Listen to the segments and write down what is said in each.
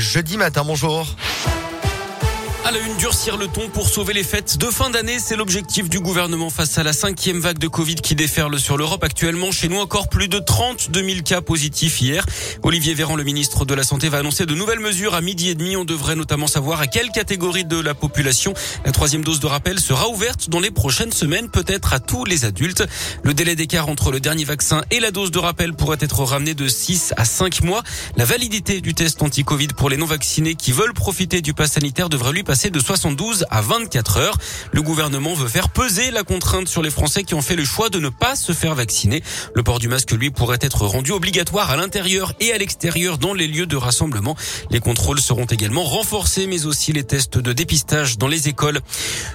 jeudi matin. Bonjour. La une, durcir le ton pour sauver les fêtes de fin d'année, c'est l'objectif du gouvernement face à la cinquième vague de Covid qui déferle sur l'Europe actuellement. Chez nous, encore plus de 32 000 cas positifs hier. Olivier Véran, le ministre de la Santé, va annoncer de nouvelles mesures à midi et demi. On devrait notamment savoir à quelle catégorie de la population la troisième dose de rappel sera ouverte dans les prochaines semaines, peut-être à tous les adultes. Le délai d'écart entre le dernier vaccin et la dose de rappel pourrait être ramené de 6 à 5 mois. La validité du test anti-Covid pour les non-vaccinés qui veulent profiter du pass sanitaire devrait lui passer de 72 à 24 heures. Le gouvernement veut faire peser la contrainte sur les Français qui ont fait le choix de ne pas se faire vacciner. Le port du masque, lui, pourrait être rendu obligatoire à l'intérieur et à l'extérieur dans les lieux de rassemblement. Les contrôles seront également renforcés, mais aussi les tests de dépistage dans les écoles.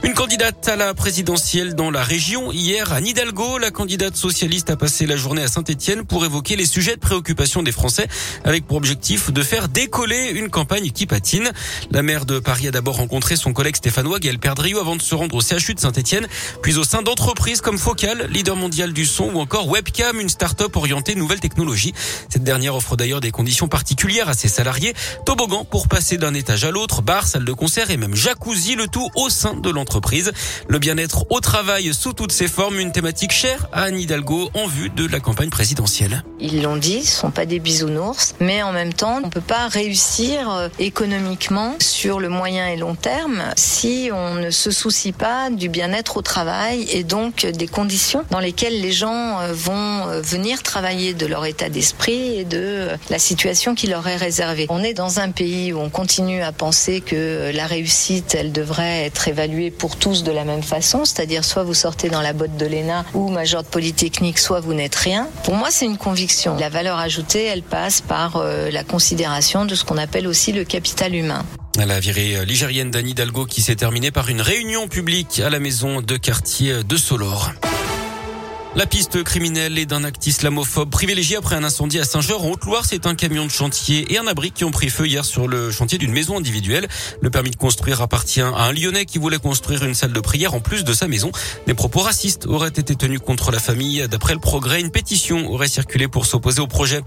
Une candidate à la présidentielle dans la région hier à Nidalgo, la candidate socialiste a passé la journée à Saint-Etienne pour évoquer les sujets de préoccupation des Français avec pour objectif de faire décoller une campagne qui patine. La maire de Paris a d'abord rencontré son collègue stéphanois Gaël Perdriou avant de se rendre au CHU de Saint-Etienne, puis au sein d'entreprises comme Focal, leader mondial du son, ou encore Webcam, une start-up orientée nouvelles technologies. Cette dernière offre d'ailleurs des conditions particulières à ses salariés. Toboggan pour passer d'un étage à l'autre, bar, salle de concert et même jacuzzi, le tout au sein de l'entreprise. Le bien-être au travail sous toutes ses formes, une thématique chère à Anne Hidalgo en vue de la campagne présidentielle. Ils l'ont dit, ce sont pas des bisounours, mais en même temps, on peut pas réussir euh, économiquement sur le moyen et long terme si on ne se soucie pas du bien-être au travail et donc des conditions dans lesquelles les gens euh, vont euh, venir travailler de leur état d'esprit et de euh, la situation qui leur est réservée. On est dans un pays où on continue à penser que la réussite, elle devrait être évaluée pour tous de la même façon, c'est-à-dire soit vous sortez dans la botte de l'ENA ou major de polytechnique, soit vous n'êtes rien. Pour moi, c'est une conviction. La valeur ajoutée, elle passe par la considération de ce qu'on appelle aussi le capital humain. La virée ligérienne d'Anne Hidalgo qui s'est terminée par une réunion publique à la maison de quartier de Solor. La piste criminelle est d'un acte islamophobe privilégié après un incendie à Saint-Georges en Haute-Loire. C'est un camion de chantier et un abri qui ont pris feu hier sur le chantier d'une maison individuelle. Le permis de construire appartient à un Lyonnais qui voulait construire une salle de prière en plus de sa maison. Des propos racistes auraient été tenus contre la famille. D'après le progrès, une pétition aurait circulé pour s'opposer au projet.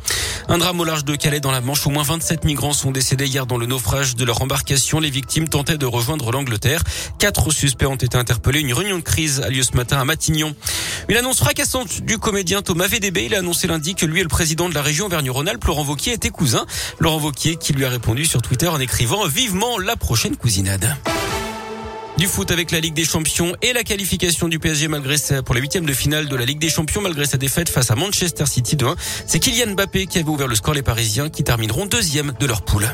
Un drame au large de Calais dans la Manche. Au moins 27 migrants sont décédés hier dans le naufrage de leur embarcation. Les victimes tentaient de rejoindre l'Angleterre. Quatre suspects ont été interpellés. Une réunion de crise a lieu ce matin à Matignon. Une annonce du comédien Thomas VDB. Il a annoncé lundi que lui et le président de la région Auvergne-Rhône-Alpes, Laurent Vauquier, étaient cousins. Laurent Vauquier qui lui a répondu sur Twitter en écrivant vivement la prochaine cousinade. Du foot avec la Ligue des Champions et la qualification du PSG malgré pour les huitièmes de finale de la Ligue des Champions malgré sa défaite face à Manchester City 2-1. C'est Kylian Mbappé qui avait ouvert le score les Parisiens qui termineront deuxième de leur poule.